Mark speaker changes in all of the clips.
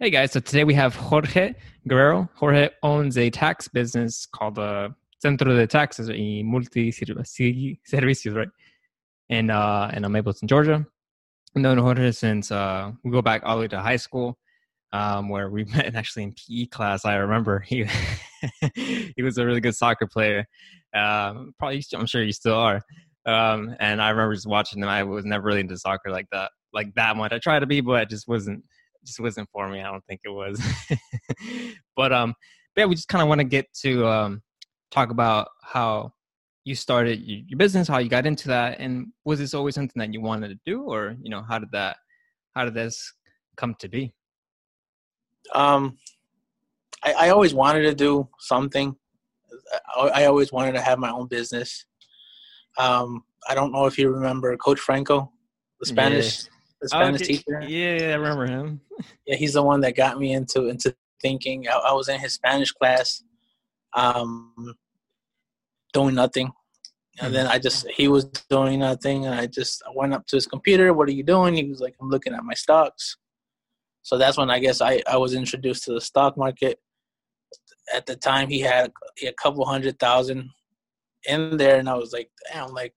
Speaker 1: Hey guys, so today we have Jorge Guerrero. Jorge owns a tax business called uh, Centro de Taxes y Multi Servicios, right? And uh, in Mableton, Georgia. I've known Jorge since uh, we go back all the way to high school, um, where we met actually in PE class. I remember he he was a really good soccer player. Um, probably, I'm sure you still are. Um, and I remember just watching him. I was never really into soccer like that, like that much. I tried to be, but it just wasn't just wasn't for me. I don't think it was. but um, but yeah, we just kind of want to get to um, talk about how you started your business, how you got into that, and was this always something that you wanted to do, or you know, how did that, how did this come to be?
Speaker 2: Um, I, I always wanted to do something. I, I always wanted to have my own business. Um, I don't know if you remember Coach Franco, the Spanish the Spanish
Speaker 1: okay.
Speaker 2: teacher.
Speaker 1: Yeah, I remember him.
Speaker 2: yeah, he's the one that got me into into thinking. I, I was in his Spanish class, um, doing nothing, and then I just he was doing nothing, and I just I went up to his computer. What are you doing? He was like, I'm looking at my stocks. So that's when I guess I I was introduced to the stock market. At the time, he had a couple hundred thousand in there, and I was like, damn, like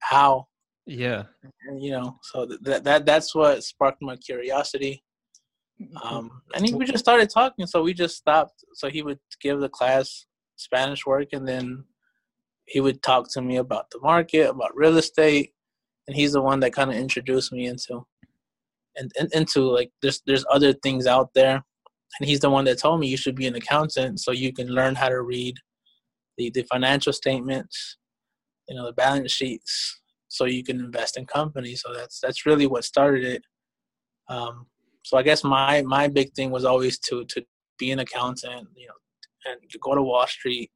Speaker 2: how
Speaker 1: yeah.
Speaker 2: And, you know, so that that that's what sparked my curiosity. Um, and he, we just started talking, so we just stopped. So he would give the class Spanish work, and then he would talk to me about the market, about real estate, and he's the one that kind of introduced me into and, and into like there's there's other things out there, and he's the one that told me you should be an accountant so you can learn how to read the the financial statements, you know, the balance sheets, so you can invest in companies. So that's that's really what started it. Um, so I guess my my big thing was always to to be an accountant, you know, and go to Wall Street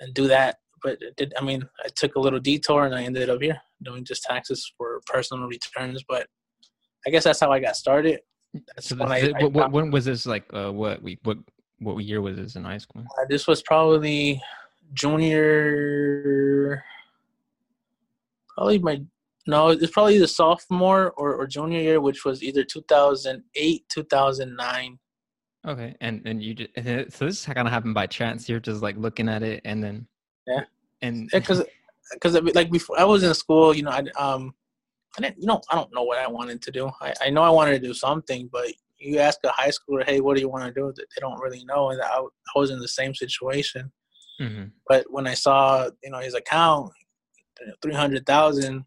Speaker 2: and do that. But did, I mean, I took a little detour and I ended up here doing just taxes for personal returns. But I guess that's how I got started.
Speaker 1: That's so when, I, I, what, when was this like? Uh, what we what what year was this in high school?
Speaker 2: Uh, this was probably junior probably my no, it's probably the sophomore or, or junior year, which was either 2008, 2009.
Speaker 1: Okay, and and you just, so this kind of happened by chance. You're just like looking at it, and then
Speaker 2: yeah,
Speaker 1: and
Speaker 2: because yeah, because like before I was in school, you know, I um, I didn't, you know, I don't know what I wanted to do. I, I know I wanted to do something, but you ask a high schooler, hey, what do you want to do? They don't really know, and I, I was in the same situation. Mm-hmm. But when I saw, you know, his account, three hundred thousand.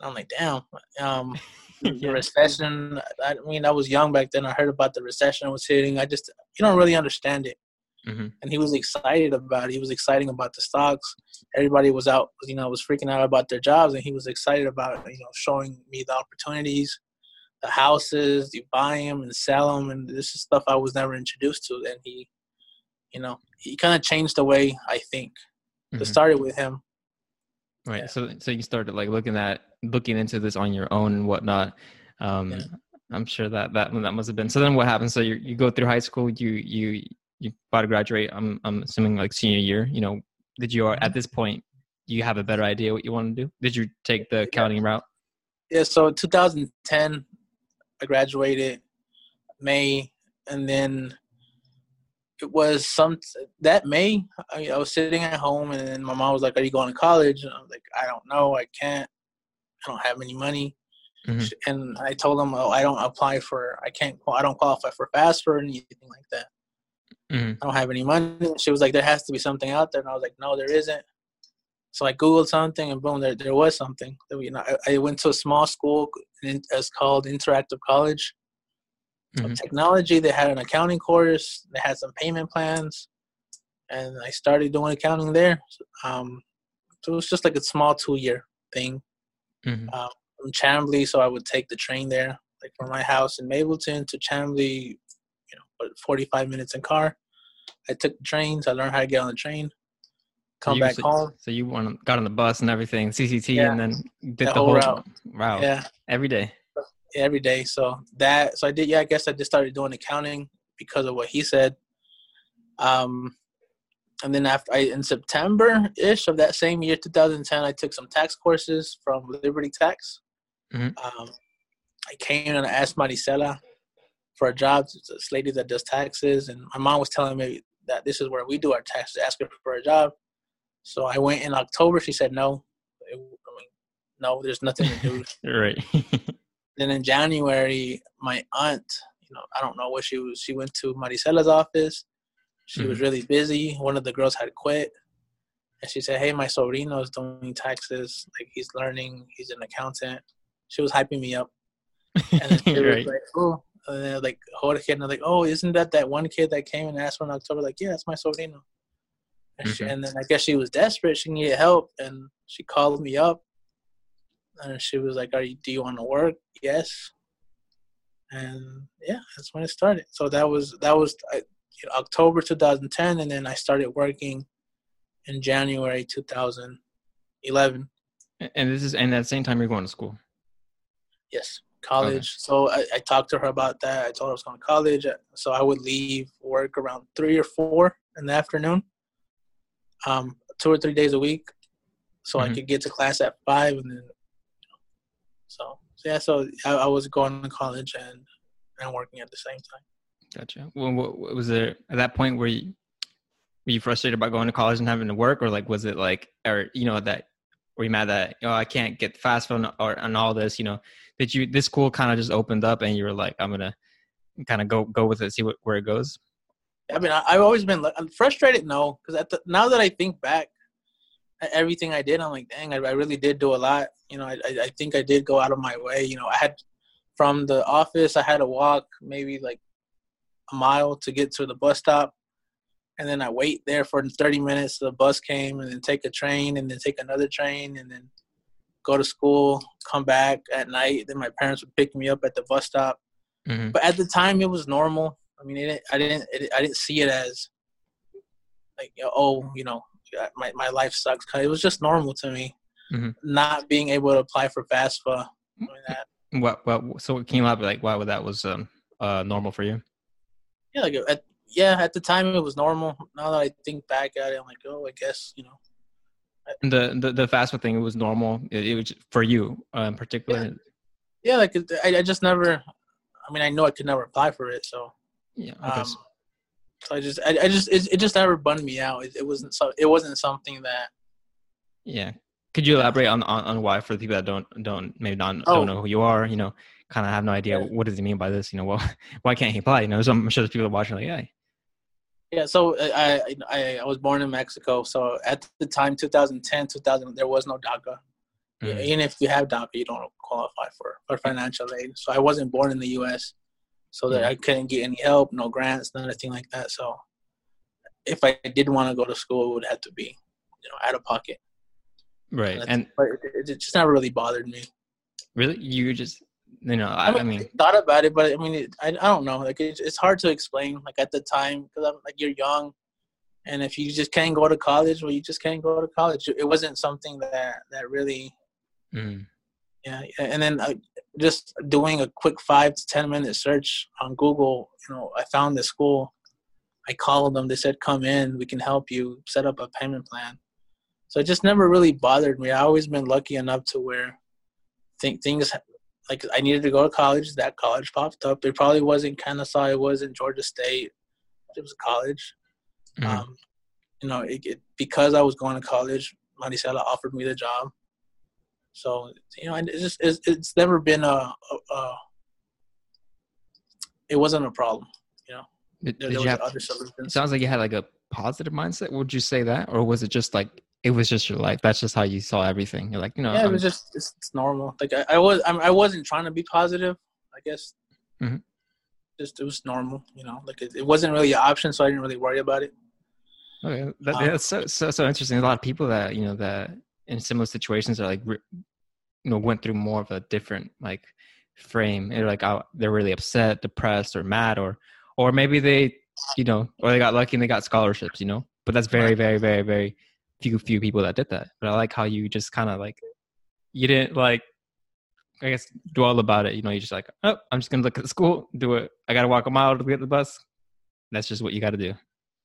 Speaker 2: I'm like, damn. Um, the recession. I mean, I was young back then. I heard about the recession was hitting. I just you don't really understand it. Mm-hmm. And he was excited about it. He was excited about the stocks. Everybody was out, you know, was freaking out about their jobs, and he was excited about you know showing me the opportunities, the houses, you buy them and sell them, and this is stuff I was never introduced to. And he, you know, he kind of changed the way I think. Mm-hmm. It started with him,
Speaker 1: Right. Yeah. So so you started like looking at looking into this on your own and whatnot. Um, yeah. I'm sure that that that must have been. So then what happens? So you you go through high school. You you you about to graduate. I'm I'm assuming like senior year. You know, did you at mm-hmm. this point you have a better idea what you want to do? Did you take the accounting route?
Speaker 2: Yeah. So 2010, I graduated May, and then it was some that May. I, I, was sitting at home, and then my mom was like, "Are you going to college?" And I was like, "I don't know. I can't. I don't have any money." Mm-hmm. And I told them, "Oh, I don't apply for. I can't. I don't qualify for FAFSA or anything like that. Mm-hmm. I don't have any money." She was like, "There has to be something out there," and I was like, "No, there isn't." So I googled something, and boom, there there was something. You know, I, I went to a small school. It's called Interactive College mm-hmm. technology. They had an accounting course. They had some payment plans, and I started doing accounting there. Um, so it was just like a small two-year thing. Mm-hmm. Uh, from Chamblee, so I would take the train there, like from my house in Mableton to Chamblee. You know, 45 minutes in car. I took the trains. I learned how to get on the train. Come
Speaker 1: so
Speaker 2: back
Speaker 1: so,
Speaker 2: home.
Speaker 1: So you went, got on the bus and everything, CCT,
Speaker 2: yeah.
Speaker 1: and then did
Speaker 2: the
Speaker 1: whole,
Speaker 2: whole route.
Speaker 1: route.
Speaker 2: Yeah,
Speaker 1: every day
Speaker 2: every day. So that so I did yeah, I guess I just started doing accounting because of what he said. Um and then after I in September ish of that same year, 2010, I took some tax courses from Liberty Tax. Mm-hmm. Um, I came and I asked Maricela for a job. This lady that does taxes, and my mom was telling me that this is where we do our taxes. Ask her for a job. So I went in October. She said no. I mean, no, there's nothing to do.
Speaker 1: right.
Speaker 2: then in January, my aunt, you know, I don't know what she was. She went to Maricela's office. She mm-hmm. was really busy. One of the girls had quit. And she said, Hey, my sobrino is doing taxes. Like he's learning. He's an accountant. She was hyping me up. And then she right. was like, Oh, and then like Jorge, and they're like, Oh, isn't that that one kid that came and asked for in October? Like, yeah, that's my sobrino. And, mm-hmm. she, and then I guess she was desperate. She needed help. And she called me up. And she was like, Are you, do you want to work? Yes. And yeah, that's when it started. So that was, that was you know, October 2010. And then I started working in January 2011.
Speaker 1: And this is and at the same time you're going to school.
Speaker 2: Yes, college. Okay. So I, I, talked to her about that. I told her I was going to college. So I would leave work around three or four in the afternoon, um, two or three days a week, so mm-hmm. I could get to class at five, and then. So yeah, so I, I was going to college and and working at the same time.
Speaker 1: Gotcha. Well, what, was there at that point where you were you frustrated about going to college and having to work, or like was it like, or you know that were you mad that oh I can't get FAFSA or and all this? You know, did you this school kind of just opened up and you were like I'm gonna kind of go go with it, see what, where it goes.
Speaker 2: I mean, I, have always been I'm frustrated. No, because now that I think back, everything I did, I'm like, dang, I, I really did do a lot. You know, I, I think I did go out of my way. You know, I had from the office, I had to walk maybe like a mile to get to the bus stop and then I wait there for 30 minutes. The bus came, and then take a train, and then take another train, and then go to school, come back at night. Then my parents would pick me up at the bus stop. Mm-hmm. But at the time, it was normal. I mean, it, I didn't, it, I didn't see it as like, oh, you know, my my life sucks. Cause it was just normal to me, mm-hmm. not being able to apply for FAFSA.
Speaker 1: That. What? What? So it came up like why would that was um uh normal for you?
Speaker 2: Yeah, like at yeah, at the time it was normal. Now that I think back at it, I'm like, oh, I guess you know.
Speaker 1: The the the FAFSA thing it was normal. It, it was for you uh, in particular.
Speaker 2: Yeah, yeah like I, I just never. I mean, I know I could never apply for it, so.
Speaker 1: Yeah. Um,
Speaker 2: so I just, I, I just, it, it just never bunned me out. It, it wasn't so, it wasn't something that.
Speaker 1: Yeah. Could you elaborate on, on, on why for the people that don't don't maybe not oh. don't know who you are? You know, kind of have no idea what does he mean by this. You know, well, why can't he apply? You know, so I'm sure there's people watching like, yeah,
Speaker 2: yeah, so I, I I was born in Mexico. So at the time, 2010, 2000, there was no DACA. Mm-hmm. Even if you have DACA, you don't qualify for, for financial aid. So I wasn't born in the U.S., so that I couldn't get any help, no grants, nothing like that. So if I did want to go to school, it would have to be, you know, out of pocket.
Speaker 1: Right, and
Speaker 2: but it, it just never really bothered me.
Speaker 1: Really, you just you know
Speaker 2: I, I, mean, thought about it but i mean it, I, I don't know like it, it's hard to explain like at the time because i'm like you're young and if you just can't go to college well you just can't go to college it wasn't something that that really mm. yeah and then uh, just doing a quick five to ten minute search on google you know i found the school i called them they said come in we can help you set up a payment plan so it just never really bothered me i always been lucky enough to where think things like I needed to go to college. That college popped up. It probably wasn't Kennesaw. It wasn't Georgia State. It was a college. Mm-hmm. Um, you know, it, it, because I was going to college, Maricela offered me the job. So you know, it's just it's, it's never been a, a, a, it wasn't a problem. You know,
Speaker 1: did, there, did there have, solutions. It sounds like you had like a positive mindset. Would you say that, or was it just like it was just your life. That's just how you saw everything. You're like, you know,
Speaker 2: yeah, it was just it's, it's normal. Like I, I was, I, I, wasn't trying to be positive. I guess, mm-hmm. just it was normal. You know, like it, it, wasn't really an option, so I didn't really worry about it.
Speaker 1: Okay, that, um, that's so, so so interesting. A lot of people that you know that in similar situations are like, you know, went through more of a different like frame. They're like, oh, they're really upset, depressed, or mad, or or maybe they, you know, or they got lucky and they got scholarships. You know, but that's very, very, very, very few few people that did that. But I like how you just kind of like you didn't like I guess dwell about it. You know, you just like, oh, I'm just gonna look at the school, do it. I gotta walk a mile to get the bus. That's just what you got to do.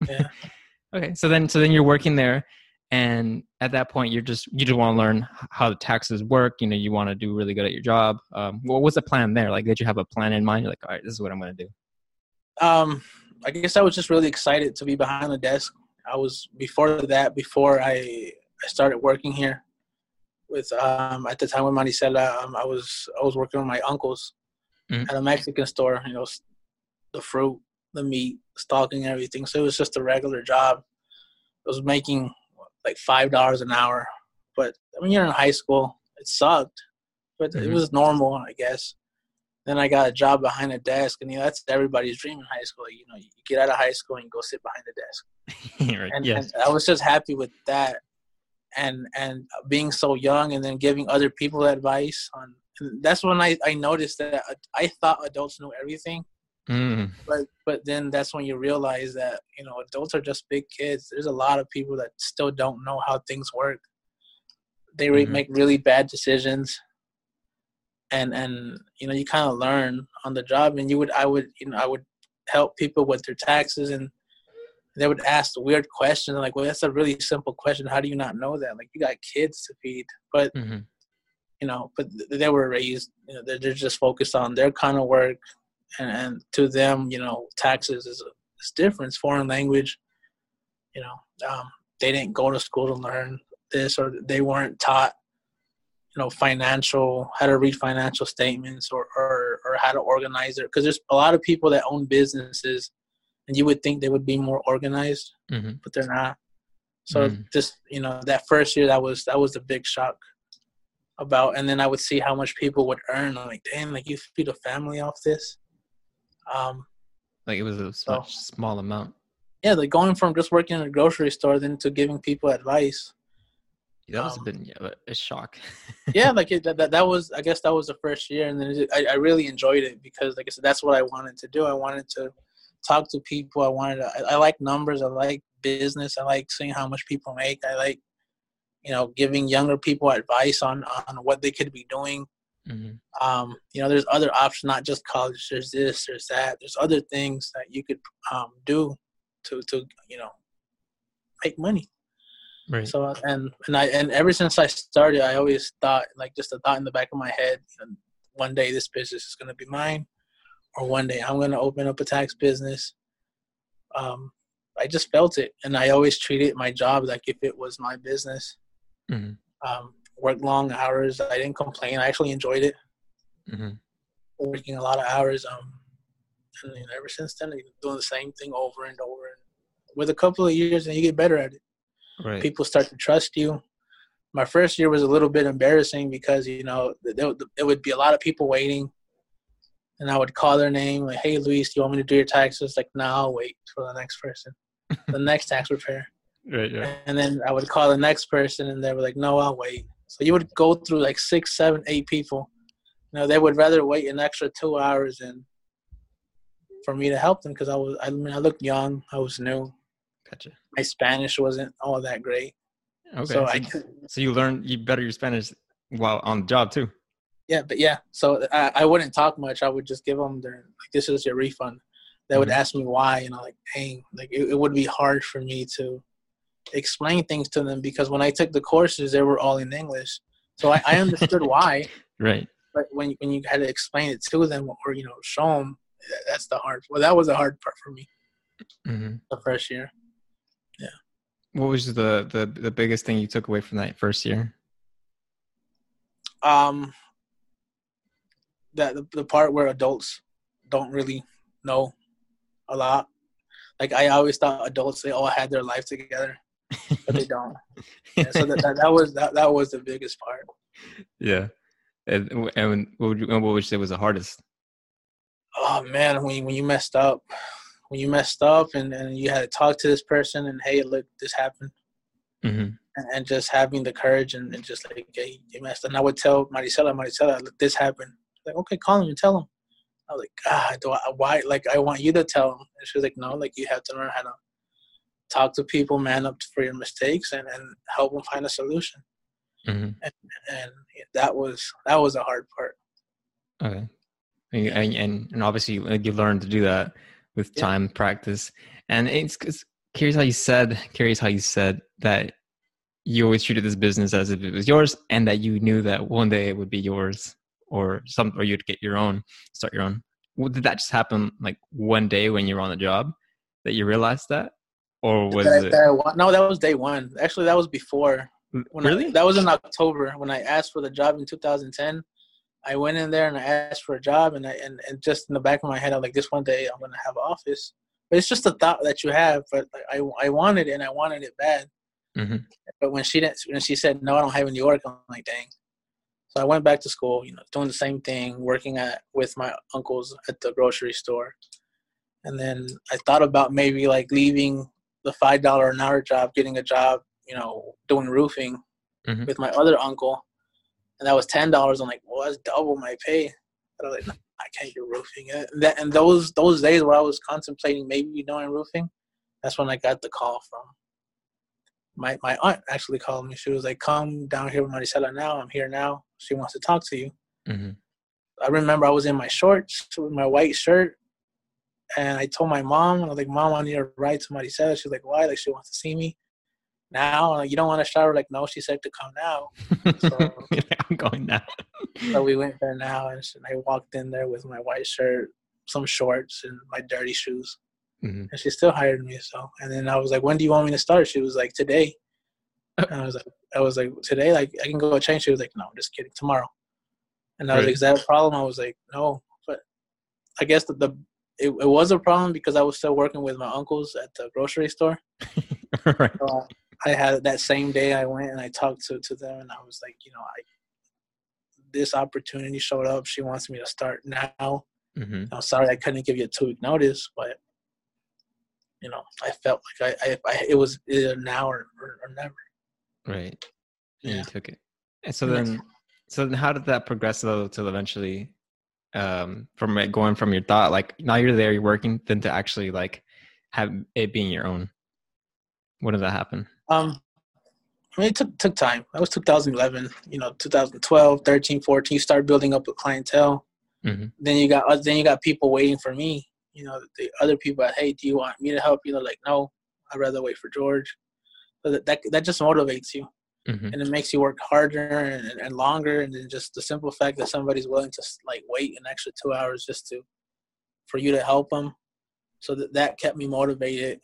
Speaker 2: Yeah.
Speaker 1: okay, so then so then you're working there, and at that point you're just you just want to learn how the taxes work. You know, you want to do really good at your job. Um, what was the plan there? Like, did you have a plan in mind? You're like, all right, this is what I'm gonna do.
Speaker 2: Um, I guess I was just really excited to be behind the desk. I was before that, before I I started working here with um at the time with Maricela, um, I was I was working with my uncles
Speaker 1: Mhm.
Speaker 2: at a Mexican store. You know, the fruit, the meat, stocking everything. So it was just a regular job. I was making like five dollars an hour, but I mean you're in high school, it sucked, but it
Speaker 1: Mhm.
Speaker 2: was normal, I guess. Then I got a job behind a desk, and you know that's everybody's dream in high school. You know, you get out of high school and you go sit behind the desk
Speaker 1: right.
Speaker 2: and,
Speaker 1: yes.
Speaker 2: and I was just happy with that, and and being so young, and then giving other people advice on. And that's when I I noticed that I thought adults knew everything,
Speaker 1: Mm.
Speaker 2: but but then that's when you realize that you know adults are just big kids. There's a lot of people that still don't know how things work. They re-
Speaker 1: Mhm.
Speaker 2: make really bad decisions, and and you know you kind of learn on the job. And you would I would you know I would help people with their taxes and they would ask the weird question like well that's a really simple question. How do you not know that? Like you got kids to feed. But
Speaker 1: hmm
Speaker 2: you know but they were raised you know they're, they're just focused on their kind of work and, and to them you know taxes is, a is different. It's foreign language you know um, they didn't go to school to learn this or they weren't taught you know financial how to read financial statements or or, or how to organize it because there's a lot of people that own businesses and you would think they would be more organized
Speaker 1: hmm
Speaker 2: but they're not. So
Speaker 1: Mm.
Speaker 2: just you know that first year that was that was the big shock about, and then I would see how much people would earn. I'm like, damn, like you feed a family off this. Um,
Speaker 1: Like it was a
Speaker 2: So-
Speaker 1: small amount.
Speaker 2: yeah, like going from just working in a grocery store then to giving people advice.
Speaker 1: That was
Speaker 2: Um,
Speaker 1: a bit yeah, a shock.
Speaker 2: Yeah, like it, that, that that was I guess that was the first year, and then it, I I really enjoyed it because like I said, that's what I wanted to do. I wanted to talk to people. I wanted to. I, I like numbers. I like business. I like seeing how much people make. I like you know giving younger people advice on on what they could be doing
Speaker 1: hmm
Speaker 2: um, you know there's other options not just college there's this there's that there's other things that you could um, do to to you know make money
Speaker 1: Right.
Speaker 2: so and and i and ever since i started i always thought like just a thought in the back of my head and one day this business is going to be mine or one day i'm going to open up a tax business um, i just felt it and i always treated my job like if it was my business
Speaker 1: hmm
Speaker 2: um, worked long hours i didn't complain i actually enjoyed it
Speaker 1: hmm
Speaker 2: working a lot of hours. Um, and you know, ever since then, I've been doing the same thing over and over. And with a couple of years, and you get better at it.
Speaker 1: Right.
Speaker 2: People start to trust you. My first year was a little bit embarrassing because you know there, would be a lot of people waiting, and I would call their name like, "Hey, Luis, do you want me to do your taxes?" Like, "No, I'll wait for the next person, the next tax preparer."
Speaker 1: right. Right.
Speaker 2: And then I would call the next person, and they were like, "No, I'll wait." So you would go through like six, seven, eight people. You know, they would rather wait an extra two hours than for me to help them because I was. I mean, I looked young. I was new.
Speaker 1: Gotcha.
Speaker 2: My Spanish wasn't all that great.
Speaker 1: Okay.
Speaker 2: So
Speaker 1: So,
Speaker 2: I,
Speaker 1: so you learned you better your Spanish while on the job too.
Speaker 2: yeah, but yeah. So I, I wouldn't talk much. I would just give them their like, "This is your refund." They would
Speaker 1: Mhm.
Speaker 2: ask me why, and I'm like, "Dang!" Like it, it would be hard for me to explain things to them because when I took the courses, they were all in English. So I, I understood why,
Speaker 1: Right.
Speaker 2: but when when you had to explain it to them or you know show them, that's the hard. Well, that was the hard part for me
Speaker 1: hmm
Speaker 2: the first year.
Speaker 1: What was the, the the biggest thing you took away from that first year?
Speaker 2: Um, that the, the part where adults don't really know a lot. Like I always thought adults they all had their life together, but they don't. Yeah, so that, that, that was that, that was the biggest part.
Speaker 1: yeah. And, and what would you, and what would you say was the hardest?
Speaker 2: Oh man, when you, when you messed up, when you messed up and, and you had to talk to this person and hey, look, this happened.
Speaker 1: hmm
Speaker 2: and, and just having the courage and, and just like hey, you messed up. And I would tell Maricela, Maricela, look, this happened. Like, okay, call him and tell him. I was like, God, do I, why? Like, I want you to tell him. And she was like, no, like you have to learn how to talk to people, man up for your mistakes, and, and help them find a solution.
Speaker 1: hmm
Speaker 2: And that was that was a hard part.
Speaker 1: Okay. And, and, and and obviously you learned to do that with
Speaker 2: Yeah.
Speaker 1: time, practice, and it's, it's curious how you said curious how you said that you always treated this business as if it was yours, and that you knew that one day it would be yours, or some, or you'd get your own, start your own. well, did that just happen like one day when you were on the job that you realized that, or was
Speaker 2: That-
Speaker 1: it
Speaker 2: that- no, that was day one. Actually, that was before. When I-
Speaker 1: really?
Speaker 2: that was in October when I asked for the job in 2010. I went in there and I asked for a job, and I and, and just in the back of my head, I'm like, this one day I'm gonna have an office. But it's just a thought that you have. But I I wanted it, and I wanted it bad.
Speaker 1: Mhm.
Speaker 2: But when she didn't, when she said no, I don't have any work, I'm like, dang. So I went back to school, you know, doing the same thing, working at with my uncles at the grocery store, and then I thought about maybe like leaving the five dollar an hour job, getting a job, you know, doing roofing
Speaker 1: Mhm.
Speaker 2: with my other uncle, and that was ten dollars. I'm like, well, that's double my pay. But I was like, "No, I can't do roofing. And that and those those days where I was contemplating maybe doing roofing, that's when I got the call from my my aunt. Actually called me. She was like, "Come down here with Maricela now. I'm here now. She wants to talk to you."
Speaker 1: Mhm.
Speaker 2: I remember I was in my shorts with my white shirt, and I told my mom, I was like, "Mom, I need a ride to Maricela." She's like, "Why?" Like she wants to see me. Now, you don't want to shower? Like, no, she said to come now. So-
Speaker 1: I'm going now.
Speaker 2: So we went there now, and I walked in there with my white shirt, some shorts, and my dirty shoes.
Speaker 1: Mhm.
Speaker 2: And she still hired me. So, and then I was like, "When do you want me to start?" She was like, "Today." And I was like, "I was like, today? Like, I can go change." She was like, "No, I'm just kidding. Tomorrow." And I was
Speaker 1: Right.
Speaker 2: like, "Is that a problem?" I was like, "No," but I guess the, the it, it was a problem because I was still working with my uncles at the grocery store.
Speaker 1: right.
Speaker 2: So I had that same day I went and I talked to, to them and I was like, you know, I this opportunity showed up. She wants me to start now.
Speaker 1: Mhm.
Speaker 2: I'm sorry I couldn't give you a two week notice, but you know, I felt like I, I, I it was either now or, or, or never.
Speaker 1: Right. And
Speaker 2: Yeah.
Speaker 1: you took it. And so then, so then, how did that progress though till eventually, um, from it going from your thought like now you're there, you're working, then to actually like have it being your own. When did that happen?
Speaker 2: Um, I mean, it took took time. That was 2011. You know, 2012, 13, 14. You start building up a clientele.
Speaker 1: Mhm.
Speaker 2: Then you got then you got people waiting for me. You know, the other people. Hey, do you want me to help you? They're like, no, I'd rather wait for George. So that that, that just motivates you,
Speaker 1: Mhm.
Speaker 2: and it makes you work harder and, and longer. And then just the simple fact that somebody's willing to like wait an extra two hours just to for you to help them. So that that kept me motivated.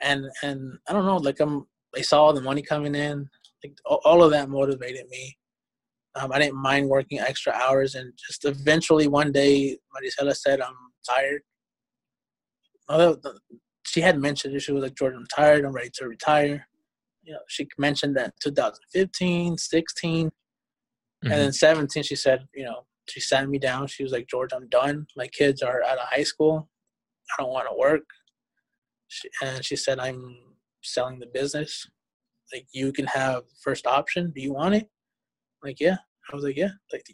Speaker 2: And and I don't know, like I'm I saw all the money coming in. Like all, of that motivated me. Um, I didn't mind working extra hours, and just eventually one day, Maricela said, "I'm tired." Although she had mentioned it, she was like, "George, I'm tired. I'm ready to retire." You know, she mentioned that 2015, 16,
Speaker 1: Mhm.
Speaker 2: and then 17. She said, "You know, she sat me down. She was like, George, I'm done. My kids are out of high school. I don't want to work." She, and she said, "I'm selling the business. Like, you can have first option. Do you want it?" like, yeah. I was like, yeah. Like,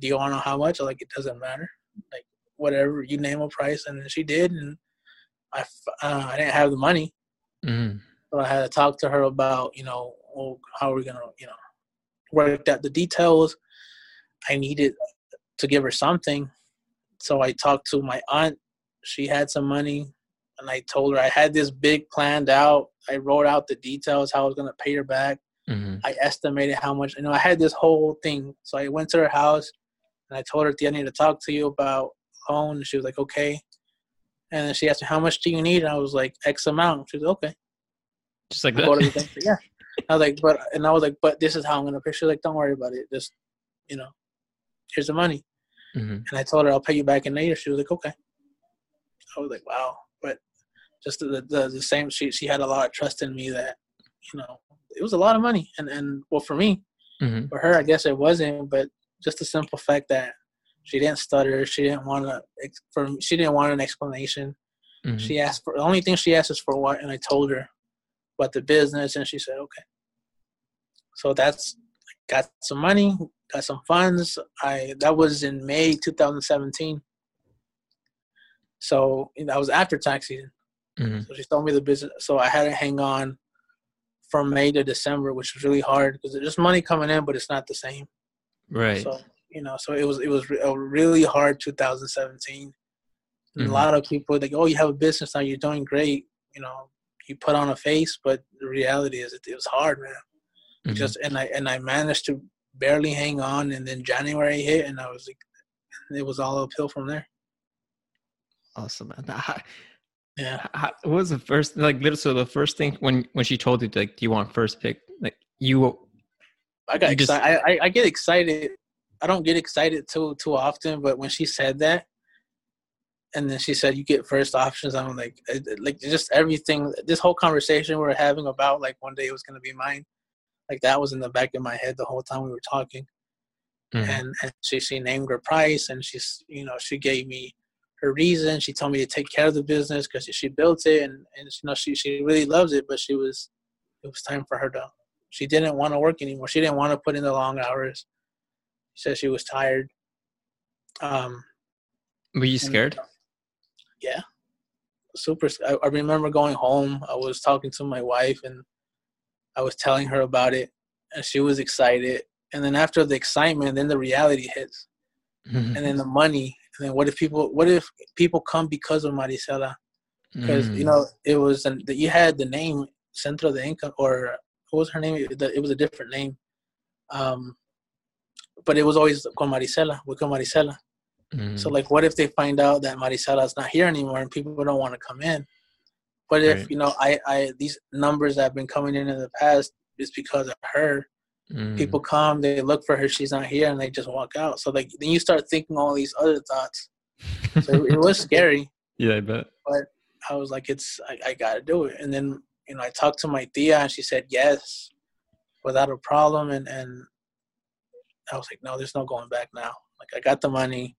Speaker 2: do you want to know how much? I'm like, it doesn't matter. Like, whatever you name a price, and she did, and I uh, I didn't have the money,
Speaker 1: Mhm.
Speaker 2: so I had to talk to her about, you know, well, how are we gonna, you know, work out the details. I needed to give her something, so I talked to my aunt. She had some money, and I told her I had this big planned out. I wrote out the details how I was gonna pay her back.
Speaker 1: Mhm.
Speaker 2: I estimated how much. You know, I had this whole thing. So I went to her house, and I told her I need to talk to you about loan. And she was like, okay. And then she asked me, how much do you need? And I was like, X amount. She was like, okay.
Speaker 1: Just like that.
Speaker 2: yeah. I was like, but, and I was like, but this is how I'm gonna pay. She was like, don't worry about it. Just, you know, here's the money.
Speaker 1: Mhm.
Speaker 2: And I told her I'll pay you back in a year. She was like, okay. I was like, wow. Just the the, the same. She she had a lot of trust in me that, you know, it was a lot of money. And and well, for me,
Speaker 1: Mhm.
Speaker 2: for her, I guess it wasn't. But just the simple fact that she didn't stutter. She didn't want to. For she didn't want an explanation.
Speaker 1: Mhm.
Speaker 2: She asked for the only thing she asked is for what, and I told her about the business, and she said okay. So that's got some money, got some funds. I that was in May 2017. So you know, that was after tax season.
Speaker 1: Mhm.
Speaker 2: So she told me the business. So I had to hang on from May to December, which was really hard because there's money coming in, but it's not the same.
Speaker 1: Right.
Speaker 2: So you know, so it was it was a really hard 2017. And
Speaker 1: Mhm.
Speaker 2: A lot of people like, oh, you have a business now, you're doing great. You know, you put on a face, but the reality is, it, it was hard, man.
Speaker 1: Mhm.
Speaker 2: Just and I and I managed to barely hang on, and then January hit, and I was like, it was all uphill from there.
Speaker 1: awesome, man.
Speaker 2: Yeah.
Speaker 1: how, what was the first like? Little so the first thing when when she told you like, do you want first pick? Like you,
Speaker 2: I got
Speaker 1: You just-
Speaker 2: excited. I, I, I get excited. I don't get excited too too often, but when she said that, and then she said you get first options, I'm like, it- it- like just everything. This whole conversation we were having about like one day it was gonna be mine, like that was in the back of my head the whole time we were talking.
Speaker 1: Mhm.
Speaker 2: And, and she she named her price, and she's you know she gave me her reason. She told me to take care of the business because she built it, and and you know she she really loves it, but she was it was time for her to she didn't want to work anymore. She didn't want to put in the long hours. She said she was tired. Um,
Speaker 1: were you
Speaker 2: and-
Speaker 1: scared?
Speaker 2: yeah, super. I, I remember going home. I was talking to my wife, and I was telling her about it, and she was excited. And then after the excitement, then the reality hits,
Speaker 1: Mm-hmm.
Speaker 2: and then the money. And then what if people? What if people come because of Maricela? Because
Speaker 1: Mm.
Speaker 2: you know it was an, that you had the name Centro de Income, or what was her name? It, was a different name. Um, but it was always con Maricela, with con Maricela.
Speaker 1: Mm.
Speaker 2: So like, what if they find out that Maricela's not here anymore and people don't want to come in? What if
Speaker 1: Right.
Speaker 2: you know, I, I these numbers that have been coming in in the past is because of her.
Speaker 1: Mm.
Speaker 2: People come, they look for her, she's not here, and they just walk out. So like, then you start thinking all these other thoughts. So it was scary.
Speaker 1: yeah, I bet.
Speaker 2: But I was like, it's I, I got to do it. And then you know, I talked to my tia, and she said yes, without a problem. And and I was like, no, there's no going back now. Like I got the money,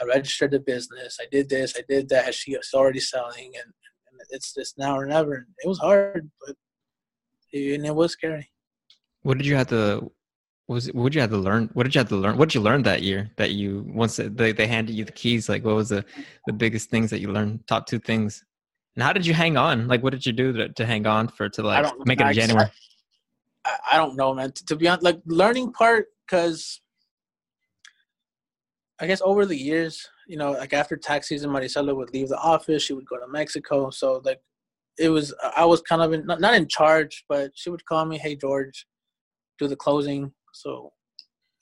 Speaker 2: I registered the business, I did this, I did that. She's already selling, and, and it's just now or never. And it was hard, but and it was scary.
Speaker 1: What did you have to? What was it, what did you have to learn? What did you have to learn? What did you learn that year? That you once they they handed you the keys, like what was the the biggest things that you learned? Top two things. And how did you hang on? Like, what did you do to, to hang on for to like make it in January?
Speaker 2: I, I don't know, man. To, to be honest, like learning part, because I guess over the years, you know, like after tax season, Maricela would leave the office. She would go to Mexico. So like, it was I was kind of in, not not in charge, but she would call me, "Hey George, do the closing." So,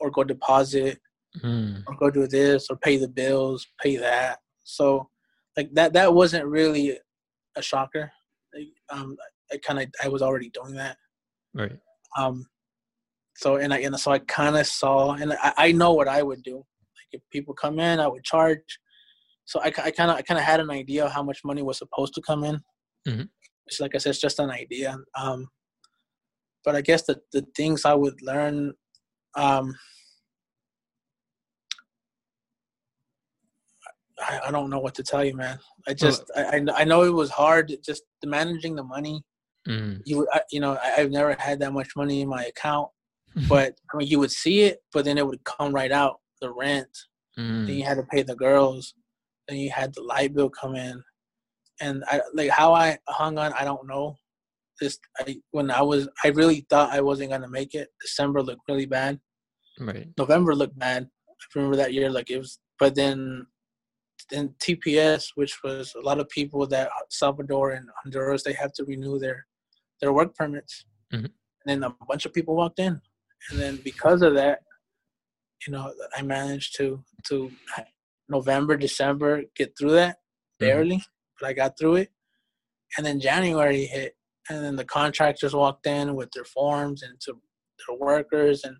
Speaker 2: or go deposit,
Speaker 1: Mm.
Speaker 2: or go do this, or pay the bills, pay that. So, like that that wasn't really a shocker. Like, um, I kind of I was already doing that.
Speaker 1: Right.
Speaker 2: Um, so and I and so I kind of saw, and I, I know what I would do. Like if people come in, I would charge. So I kind of I kind of had an idea of how much money was supposed to come in.
Speaker 1: Mhm.
Speaker 2: It's like I said, it's just an idea. Um, but I guess the the things I would learn. Um, I, I don't know what to tell you, man. I just I, I I know it was hard just managing the money
Speaker 1: Mm.
Speaker 2: you I, you know I, I've never had that much money in my account, but I mean you would see it, but then it would come right out the rent. Then
Speaker 1: Mm.
Speaker 2: you had to pay the girls, then you had the light bill come in, and I like how I hung on. I don't know. Just I when I was I really thought I wasn't gonna make it. December looked really bad.
Speaker 1: Right.
Speaker 2: November looked bad. I remember that year like it was, but then then TPS, which was a lot of people that Salvador and Honduras, they have to renew their their work permits,
Speaker 1: Mhm.
Speaker 2: and then a bunch of people walked in, and then because of that, you know, I managed to to November, December get through that barely, but I got through it, and then January hit, and then the contractors walked in with their forms and to their workers and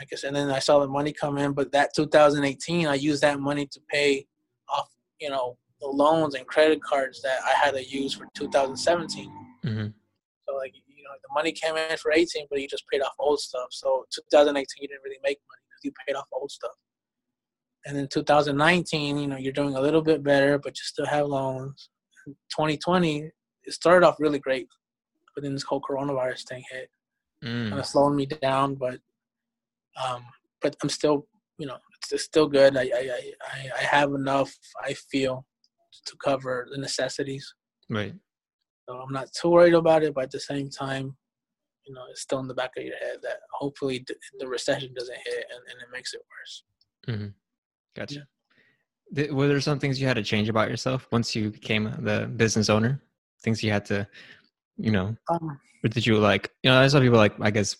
Speaker 2: I guess, and then I saw the money come in. But that 2018, I used that money to pay off, you know, the loans and credit cards that I had to use for 2017.
Speaker 1: hmm
Speaker 2: So like, you know, the money came in for 18, but you just paid off old stuff. So 2018, you didn't really make money because you paid off old stuff. And then 2019, you know, you're doing a little bit better, but you still have loans. 2020, it started off really great, but then this whole coronavirus thing hit kind
Speaker 1: Mm.
Speaker 2: of slowing me down, but um, but I'm still, you know, it's, it's still good. I, I I I- have enough. I feel to cover the necessities,
Speaker 1: Right.
Speaker 2: so I'm not too worried about it. But at the same time, you know, it's still in the back of your head that hopefully the, the recession doesn't hit and, and it makes it worse.
Speaker 1: Mm-hmm. Gotcha.
Speaker 2: Yeah.
Speaker 1: Were there some things you had to change about yourself once you became the business owner? Things you had to, you know,
Speaker 2: Um,
Speaker 1: or did you like, you know, some people like, I guess,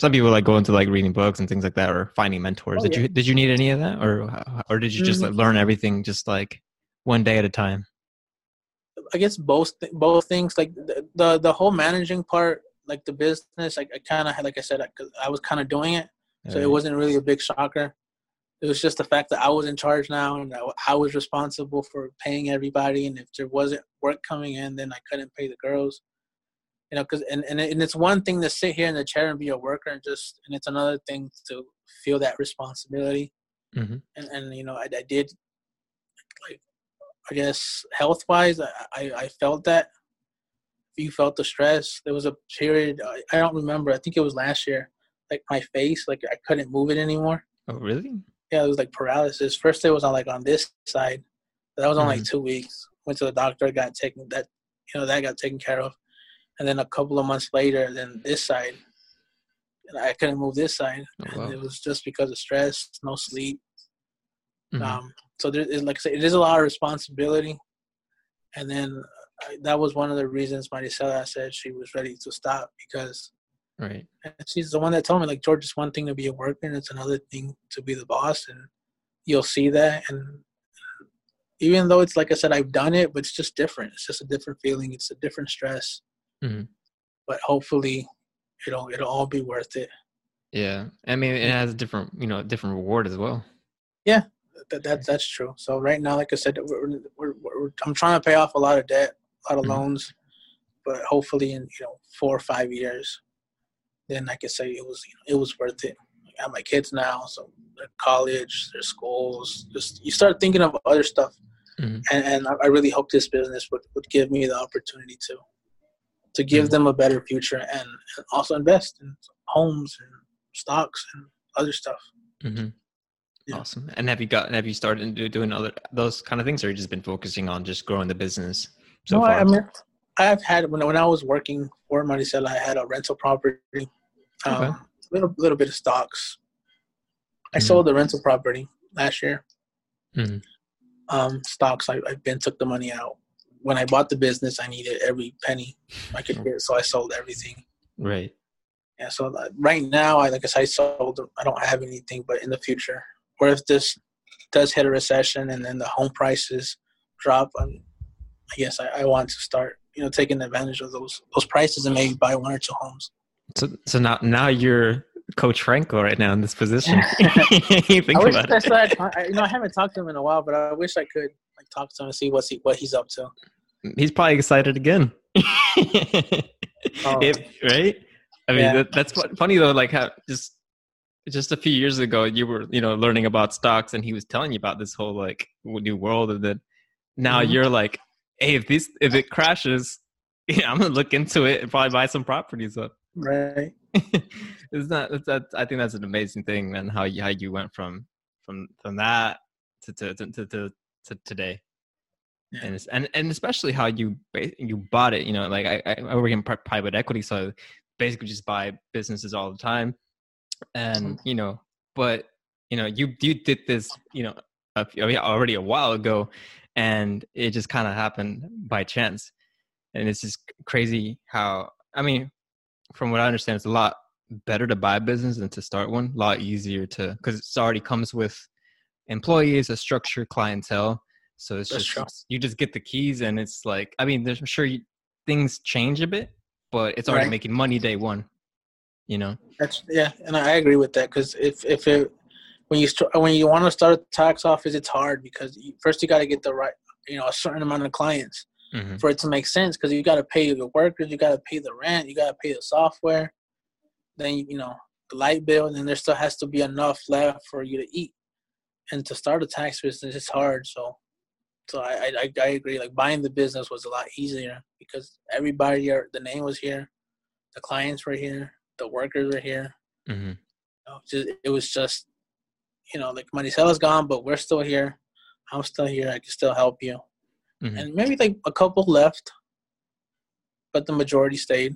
Speaker 1: some people like go into like reading books and things like that, or finding mentors.
Speaker 2: Oh,
Speaker 1: did
Speaker 2: yeah.
Speaker 1: you did you need any of that, or or did you just
Speaker 2: Mhm.
Speaker 1: like, learn everything just like one day at a time?
Speaker 2: I guess both both things. Like the the, the whole managing part, like the business, like I kind of had, like I said, I, I was kind of doing it, so
Speaker 1: Right.
Speaker 2: it wasn't really a big shocker. It was just the fact that I was in charge now, and I, I was responsible for paying everybody. And if there wasn't work coming in, then I couldn't pay the girls. You know, because and, and and it's one thing to sit here in the chair and be a worker, and just and it's another thing to feel that responsibility.
Speaker 1: Mhm.
Speaker 2: And and you know, I, I did like I guess health wise, I, I I felt that. You felt the stress. There was a period I, I don't remember. I think it was last year. Like my face, like I couldn't move it anymore.
Speaker 1: Oh, really?
Speaker 2: Yeah, it was like paralysis. First, it was on like on this side. That was on like two weeks. Went to the doctor, got taken that you know that got taken care of, and then a couple of months later, then this side, and I couldn't move this side,
Speaker 1: Oh,
Speaker 2: and
Speaker 1: wow.
Speaker 2: it was just because of stress, no sleep.
Speaker 1: Mhm.
Speaker 2: Um, so there is, like I said, it is a lot of responsibility, and then I, that was one of the reasons Maricela said she was ready to stop because
Speaker 1: right.
Speaker 2: and she's the one that told me like George, it's one thing to be a worker, and it's another thing to be the boss, and you'll see that. And even though it's like I said, I've done it, but it's just different. It's just a different feeling. It's a different stress.
Speaker 1: Mhm.
Speaker 2: But hopefully, it'll it'll all be worth it.
Speaker 1: Yeah. I mean, it has a different, you know, different reward as well.
Speaker 2: Yeah, that, that that's true. So right now, like I said, we're, we're, we're, I'm trying to pay off a lot of debt, a lot of
Speaker 1: Mhm.
Speaker 2: loans, but hopefully in you know four or five years, then I can say it was you know, it was worth it. I have my kids now, so their college, their schools. Just you start thinking of other stuff,
Speaker 1: Mhm.
Speaker 2: and, and I I really hope this business would, would give me the opportunity to to give
Speaker 1: Mhm.
Speaker 2: them a better future and, and also invest in homes and stocks and other stuff.
Speaker 1: hmm
Speaker 2: Yeah.
Speaker 1: Awesome. And have you got, have you started doing other, those kind of things or you just been focusing on just growing the business so
Speaker 2: no,
Speaker 1: far?
Speaker 2: I, I mean, I've had when when I was working for Maricela, I had a rental property, um,
Speaker 1: Okay.
Speaker 2: little little bit of stocks. I
Speaker 1: Mhm.
Speaker 2: sold the rental property last year.
Speaker 1: Mhm.
Speaker 2: Um, stocks, I, I then took the money out. When I bought the business, I needed every penny I could get, so I sold everything.
Speaker 1: right.
Speaker 2: Yeah, so uh, right now, I like I said, I sold. I don't have anything, but in the future, or if this does hit a recession and then the home prices drop, um, I guess I, I want to start, you know, taking advantage of those those prices and maybe buy one or two homes.
Speaker 1: So, so now, now you're Coach Franco right now in this position. you think
Speaker 2: I wish
Speaker 1: about
Speaker 2: that's
Speaker 1: it.
Speaker 2: I, I, you know, I haven't talked to him in a while, but I wish I could like talk to him and see what's he, what he's up to.
Speaker 1: He's probably excited again.
Speaker 2: Oh.
Speaker 1: Right? I mean,
Speaker 2: Yeah.
Speaker 1: that, that's funny though. Like how just just a few years ago, you were you know learning about stocks, and he was telling you about this whole like new world, and then now
Speaker 2: Mhm.
Speaker 1: you're like, hey, if this if it crashes, yeah, I'm gonna look into it and probably buy some properties up.
Speaker 2: Right.
Speaker 1: it's not it's that I think that's an amazing thing, man. How you how you went from from from that to to to to, to, to today,
Speaker 2: Yeah.
Speaker 1: and it's, and and especially how you you bought it. You know, like I I work in private equity, so basically just buy businesses all the time, and mm-hmm. you know, but you know, you you did this, you know, a, few- I mean, already a while ago, and it just kind of happened by chance, and it's just crazy how I mean from what I understand, it's a lot better to buy a business than to start one. A lot easier to because it already comes with employees, a structured clientele. So it's
Speaker 2: That's
Speaker 1: just
Speaker 2: true.
Speaker 1: you just get the keys, and it's like I mean, there's I'm sure you, things change a bit, but it's already
Speaker 2: Right.
Speaker 1: making money day one. You know,
Speaker 2: That's yeah, and I agree with that because if if it when you start when you want to start a tax office, it's hard because you, first you got to get the right you know a certain amount of clients
Speaker 1: hmm
Speaker 2: for it to make sense because you got to pay the workers, you got to pay the rent, you got to pay the software, then you know the light bill, and then there still has to be enough left for you to eat. And to start a tax business, it's hard. So, so I I, I agree. Like buying the business was a lot easier because everybody, the name was here, the clients were here, the workers were here.
Speaker 1: hmm
Speaker 2: You know, just, it was just, you know, like Maricela's gone, but we're still here. I'm still here. I can still help you.
Speaker 1: hmm
Speaker 2: And maybe like a couple left, but the majority stayed.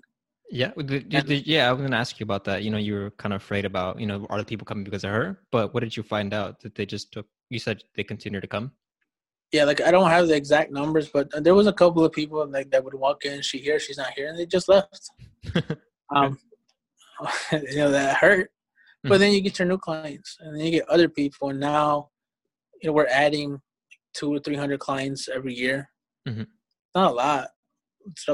Speaker 1: Yeah, the- the-
Speaker 2: And-
Speaker 1: yeah. I was gonna ask you about that. You know, you were kind of afraid about you know, are the people coming because of her? But what did you find out that they just took? You said they continue to come.
Speaker 2: Yeah, like I don't have the exact numbers, but there was a couple of people like that would walk in, she here, she's not here, and they just left. Um, you know that hurt, but
Speaker 1: Mhm.
Speaker 2: then you get your new clients, and then you get other people, and now you know we're adding two or three hundred clients every year.
Speaker 1: Mhm.
Speaker 2: Not a lot,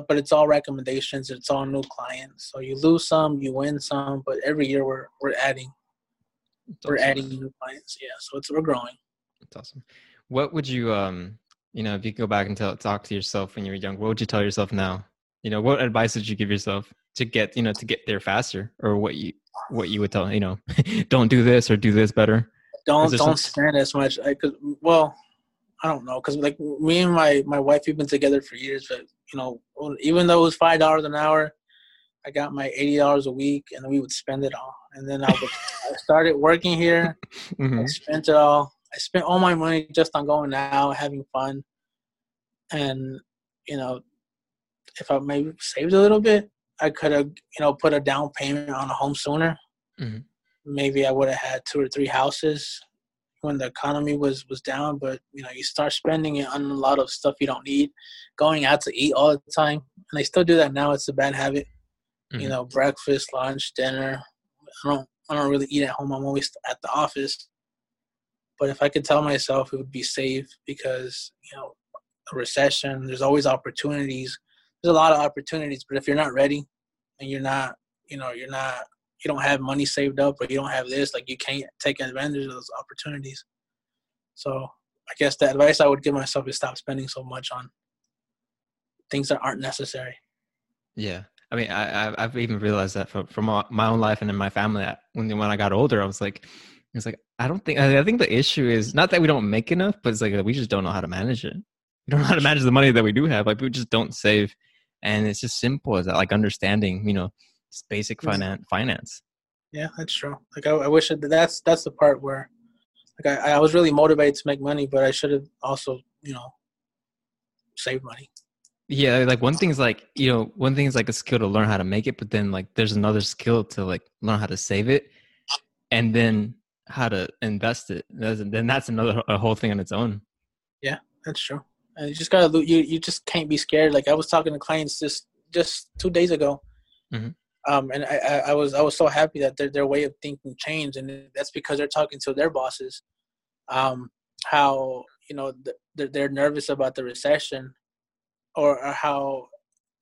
Speaker 2: but it's all recommendations. It's all new clients. So you lose some, you win some, but every year we're we're adding
Speaker 1: That's
Speaker 2: we're
Speaker 1: awesome.
Speaker 2: adding new clients. Yeah, so it's we're growing.
Speaker 1: That's awesome. What would you um you know if you go back and tell talk to yourself when you were young, what would you tell yourself now? You know, what advice would you give yourself to get you know to get there faster, or what you what you would tell you know don't do this or do this better.
Speaker 2: Don't don't
Speaker 1: some-
Speaker 2: spend as much. I could well, I don't know, cause like me and my my wife, we've been together for years, but you know, even though it was five dollars an hour, I got my eighty dollars a week, and we would spend it all. And then I would I started working here. I
Speaker 1: Mhm.
Speaker 2: spent it all. I spent all my money just on going out, having fun, and you know, if I maybe saved a little bit, I could have you know put a down payment on a home sooner.
Speaker 1: Mhm.
Speaker 2: Maybe I would have had two or three houses when the economy was was down. But you know, you start spending it on a lot of stuff you don't need, going out to eat all the time, and I still do that now. It's a bad habit. You
Speaker 1: Mhm.
Speaker 2: know, breakfast, lunch, dinner. I don't I don't really eat at home. I'm always at the office. But if I could tell myself, it would be safe because you know, a recession. There's always opportunities. There's a lot of opportunities, but if you're not ready and you're not, you know, you're not, you don't have money saved up or you don't have this, like you can't take advantage of those opportunities. So I guess the advice I would give myself is stop spending so much on things that aren't necessary.
Speaker 1: Yeah. I mean, I, I've- even realized that from, from my own life and in my family. When when I got older, I was like, it's like I don't think I think the issue is not that we don't make enough, but it's like we just don't know how to manage it. We don't know how to manage the money that we do have. Like we just don't save, and it's just simple as that. Like understanding, you know, just basic finance. Finance.
Speaker 2: Yeah, that's true. Like I, I wish it, that's that's the part where, like I, I was really motivated to make money, but I should have also, you know, saved money.
Speaker 1: Yeah, like one thing is like you know, one thing is like a skill to learn how to make it, but then like there's another skill to like learn how to save it, and then how to invest it. That's, then that's another a whole thing on its own.
Speaker 2: Yeah, that's true. And you just gotta you you just can't be scared. Like I was talking to clients just just two days ago,
Speaker 1: Mhm.
Speaker 2: Um, and I, I was I was so happy that their their way of thinking changed, and that's because they're talking to their bosses, um, how you know th- they're they're nervous about the recession, or, or how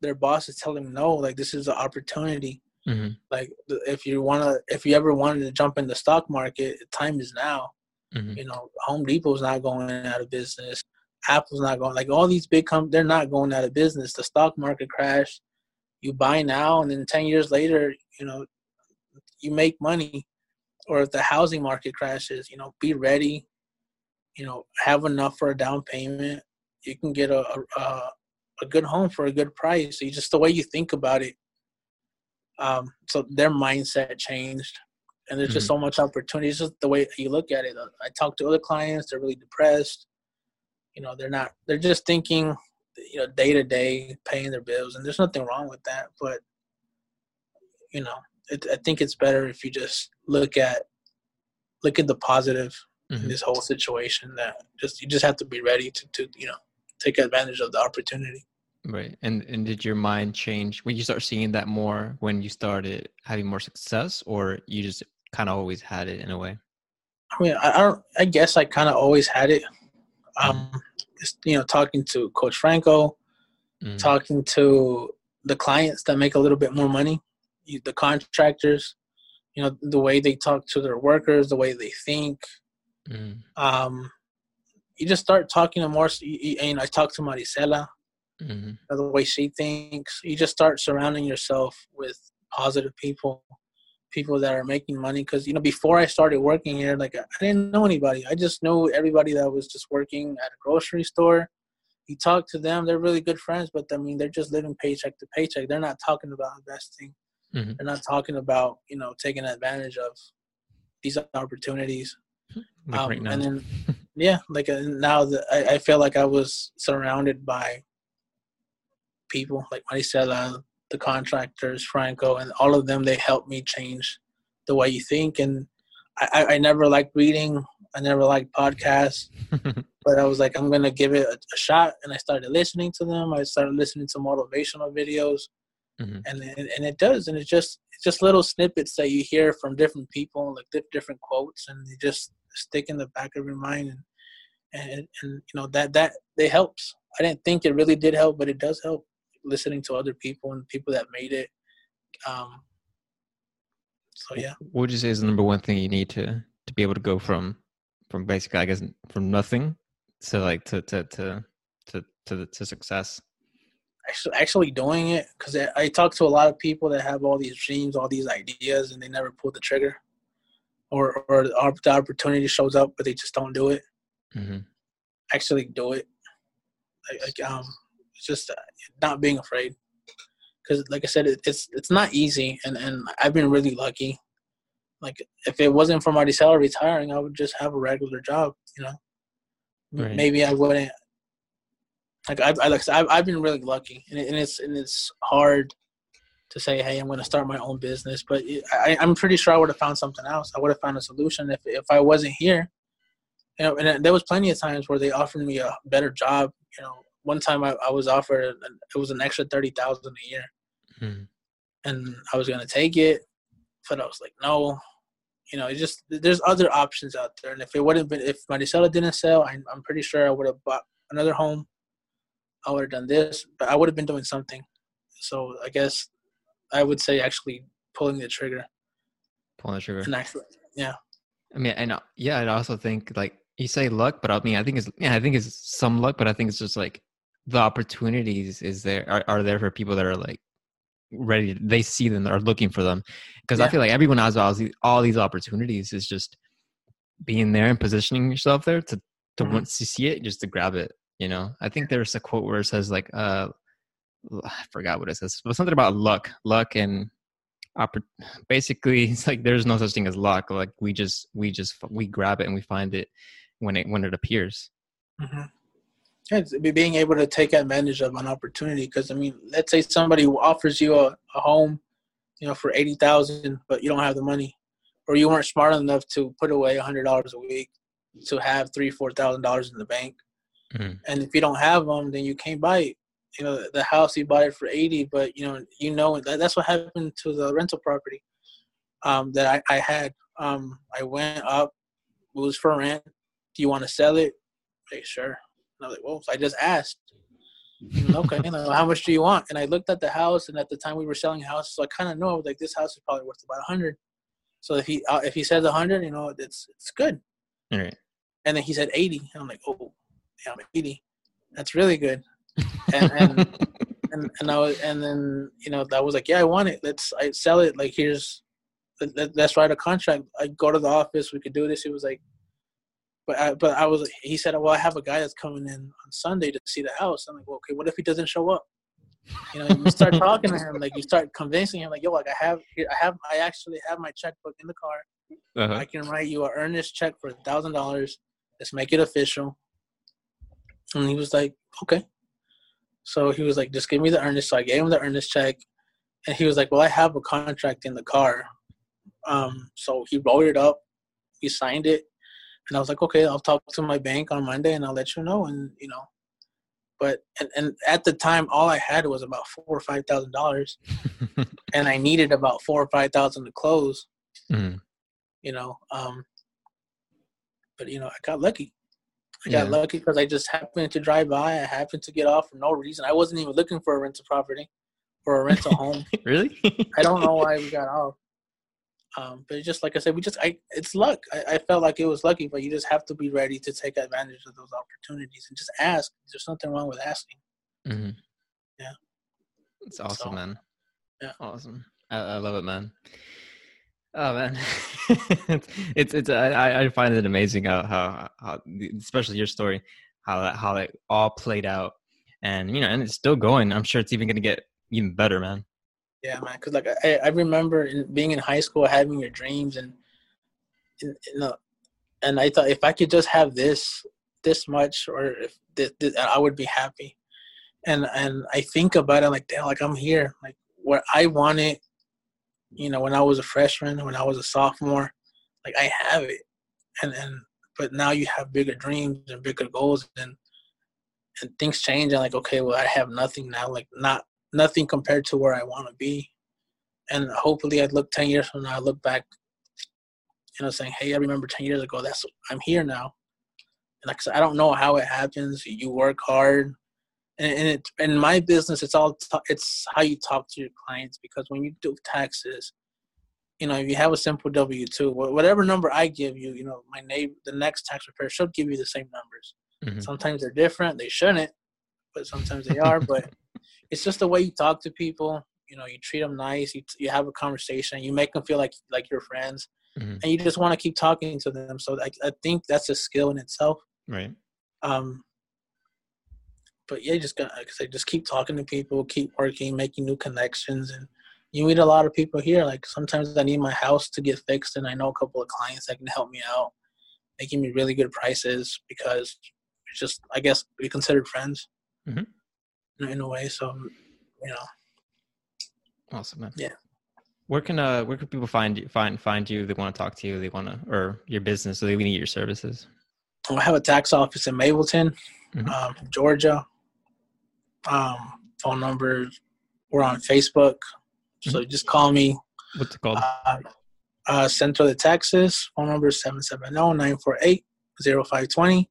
Speaker 2: their boss is telling them no, like this is an opportunity.
Speaker 1: hmm
Speaker 2: Like if you wanna if you ever wanted to jump in the stock market, time is now.
Speaker 1: hmm
Speaker 2: You know, Home Depot's not going out of business. Apple's not going. Like all these big companies, they're not going out of business. The stock market crashed. You buy now, and then ten years later, you know, you make money. Or if the housing market crashes, you know, be ready. You know, have enough for a down payment. You can get a a, a- good home for a good price. You just the way you think about it. Um, so their mindset changed and there's just so much opportunity. It's just the way you look at it. I talk to other clients; they're really depressed. You know, they're not. They're just thinking, you know, day to day, paying their bills, and there's nothing wrong with that. But you know, it, I think it's better if you just look at look at the positive in
Speaker 1: Mhm.
Speaker 2: this whole situation. That just you just have to be ready to to you know take advantage of the opportunity.
Speaker 1: Right. And and did your mind change when you start seeing that more when you started having more success, or you just kind of always had it in a way?
Speaker 2: I mean, I, I don't. I guess I kind of always had it. Um, just, you know, talking to Coach Franco,
Speaker 1: Mhm.
Speaker 2: talking to the clients that make a little bit more money, the contractors, you know, the way they talk to their workers, the way they think.
Speaker 1: Mhm.
Speaker 2: Um, you just start talking to more. And I talk to Maricela,
Speaker 1: Mhm.
Speaker 2: the way she thinks. You just start surrounding yourself with positive people, people that are making money. Because you know, before I started working here, like I didn't know anybody. I just knew everybody that was just working at a grocery store. You talk to them; they're really good friends, but I mean, they're just living paycheck to paycheck. They're not talking about investing.
Speaker 1: Mhm.
Speaker 2: They're not talking about you know taking advantage of these opportunities.
Speaker 1: Like
Speaker 2: Um,
Speaker 1: right
Speaker 2: and then yeah, like uh, now that I, I feel like I was surrounded by people like Maricela, the contractors, Franco, and all of them. They helped me change the way you think. And I, I, never liked reading. I never liked podcasts, but I was like, I'm gonna give it a, a shot. And I started listening to them. I started listening to motivational videos,
Speaker 1: Mhm.
Speaker 2: and and and it does. And it's just it's just little snippets that you hear from different people, like di- different quotes, and they just stick in the back of your mind. And and and you know that that it helps. I didn't think it really did help, but it does help listening to other people and people that made it. Um, so yeah.
Speaker 1: What would you say is the number one thing you need to to be able to go from from basically, I guess, from nothing to like to to to to to, to success?
Speaker 2: Actually, actually doing it because I, I talk to a lot of people that have all these dreams, all these ideas, and they never pull the trigger, or or the opportunity shows up, but they just don't do it. Mm-hmm. Actually, do it. Like, like um, just uh, not being afraid. Because like i said it's it's not easy and and i've been really lucky. Like if it wasn't for Maricela retiring i would just have a regular job you know? Right. maybe i wouldn't like I've, I, like I've, I've been really lucky and, it, and it's and it's hard to say hey i'm going to start my own business but it, I, i'm pretty sure i would have found something else. I would have found a solution if, if i wasn't here. You know and there was plenty of times where they offered me a better job you know one time I, I was offered it was an extra thirty thousand a year, mm-hmm. and I was gonna take it, but I was like, no, you know, it just there's other options out there, and if it wouldn't been if Maricela didn't sell, I, I'm pretty sure I would have bought another home. I would have done this, but I would have been doing something. So I guess I would say actually pulling the trigger.
Speaker 1: Pulling the trigger.
Speaker 2: And actually, yeah.
Speaker 1: I mean, and yeah, I also think like you say luck, but I mean, I think it's yeah, I think it's some luck, but I think it's just like the opportunities is there are, are there for people that are like ready they see them are looking for them because yeah. i feel like everyone has all these, all these opportunities is just being there and positioning yourself there to to mm-hmm. once you see it just to grab it you know i think there's a quote where it says like uh i forgot what it says but something about luck luck and oppor- basically it's like there's no such thing as luck like we just we just we grab it and we find it when it when it appears
Speaker 2: mm-hmm. Yeah, being able to take advantage of an opportunity. Because I mean, let's say somebody offers you a, a home, you know, for eighty thousand, but you don't have the money, or you weren't smart enough to put away a hundred dollars a week to have three, four thousand dollars in the bank. Mm-hmm. And if you don't have them, then you can't buy it. You know, the house you bought it for eighty, but you know, you know that, that's what happened to the rental property um, that I, I had. Um, I went up, it was for rent. Do you want to sell it? Okay, sure. And I was like, well, so I just asked. okay, you know, how much do you want? And I looked at the house, and at the time we were selling houses, so I kind of know I was like, this house is probably worth about a hundred. So if he uh, if he says a hundred, you know, it's it's good.
Speaker 1: All right.
Speaker 2: And then he said eighty, and I'm like, oh, yeah, I'm eighty. That's really good. And and, and and I was, and then you know, I was like, yeah, I want it. Let's I sell it. Like here's, let, let's write a contract. I go to the office. We could do this. It was like but I, but I was he said, well, I have a guy that's coming in on Sunday to see the house. I'm like, well, okay, what if he doesn't show up? You know, you start talking to him, like you start convincing him, like, yo, like I have, I have, I actually have my checkbook in the car. Uh-huh. I can write you an earnest check for a thousand dollars. Let's make it official. And he was like, okay. So he was like, just give me the earnest. So I gave him the earnest check, and he was like, well, I have a contract in the car. Um, so he wrote it up. He signed it and I was like, okay, I'll talk to my bank on Monday and I'll let you know. And you know, but and, and at the time, all I had was about four or five thousand dollars, and I needed about four or five thousand to close. Mm. You know, um, but you know, I got lucky. I got yeah. lucky because I just happened to drive by. I happened to get off for no reason. I wasn't even looking for a rental property or a rental home.
Speaker 1: really?
Speaker 2: I don't know why we got off. Um, but just like I said, we just I it's luck. I, I, felt like it was lucky, but you just have to be ready to take advantage of those opportunities and just ask. There's nothing wrong with asking. Mm-hmm. Yeah,
Speaker 1: it's awesome, so, man.
Speaker 2: Yeah,
Speaker 1: awesome. I, I love it, man. Oh man, it's it's, it's I, I find it amazing how, how how especially your story how that how it all played out and you know and it's still going. I'm sure it's even going to get even better, man.
Speaker 2: Yeah, man. Because like I, I remember in, being in high school, having your dreams, and you know, and I thought if I could just have this, this much, or if this, this, I would be happy. And and I think about it like, damn, like I'm here, like what I wanted. You know, when I was a freshman, when I was a sophomore, like I have it, and and but now you have bigger dreams and bigger goals, and and things change. And like, okay, well, I have nothing now. Like, not nothing compared to where I want to be. And hopefully, I'd look ten years from now. I look back, you know, saying, "Hey, I remember ten years ago. That's I'm here now." like I, said, I don't know how it happens. You work hard, and, and it in my business, it's all t- it's how you talk to your clients because when you do taxes, you know, if you have a simple W two, whatever number I give you, you know, my neighbor, the next tax preparer should give you the same numbers. Mm-hmm. Sometimes they're different. They shouldn't, but sometimes they are. but it's just the way you talk to people. You know, you treat them nice. You you have a conversation. You make them feel like like your friends, mm-hmm. and you just want to keep talking to them. So I, I think that's a skill in itself.
Speaker 1: Right.
Speaker 2: Um. But yeah, just gonna like I just keep talking to people, keep working, making new connections, and you meet a lot of people here. Like sometimes I need my house to get fixed, and I know a couple of clients that can help me out, They give me really good prices because it's just I guess we considered friends mm-hmm. In a way. So you know,
Speaker 1: awesome man.
Speaker 2: Yeah.
Speaker 1: Where can uh where can people find you find find you? They want to talk to you. They want to or your business. So they need your services.
Speaker 2: I have a tax office in Mableton, mm-hmm. um, Georgia. Um, phone number. We're on Facebook. So mm-hmm. just call me.
Speaker 1: What's it called?
Speaker 2: Uh, uh, Centro de Taxes. Phone number 770-948-0520.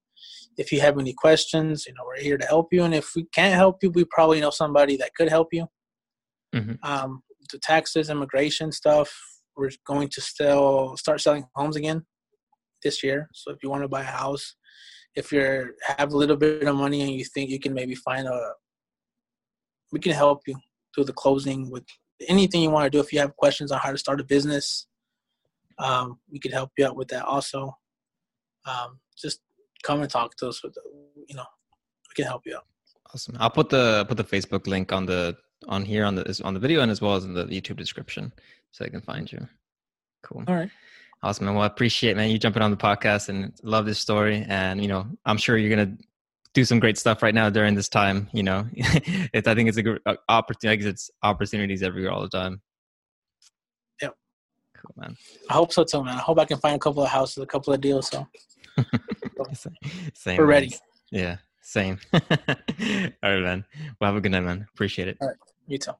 Speaker 2: If you have any questions, you know, we're here to help you. And if we can't help you, we probably know somebody that could help you. Mm-hmm. Um, the taxes, immigration stuff, we're going to still start selling homes again this year. So if you want to buy a house, if you have a little bit of money and you think you can maybe find a, we can help you through the closing with anything you want to do. If you have questions on how to start a business, um, we could help you out with that also. Um, just come and talk to us. With, you know, we can help you out.
Speaker 1: Awesome. I'll put the put the Facebook link on the on here on the on the video and as well as in the YouTube description, so they can find you. Cool.
Speaker 2: All right.
Speaker 1: Awesome. Well, I appreciate man you jumping on the podcast and love this story. And you know, I'm sure you're gonna do some great stuff right now during this time. You know, it's I think it's a good uh, opportunity. It's opportunities everywhere all the time.
Speaker 2: Yep.
Speaker 1: Cool, man.
Speaker 2: I hope so too, man. I hope I can find a couple of houses, a couple of deals. So.
Speaker 1: same.
Speaker 2: We're ready.
Speaker 1: Yeah. Same. all right, man. Well, have a good night, man. Appreciate it.
Speaker 2: All right. You too.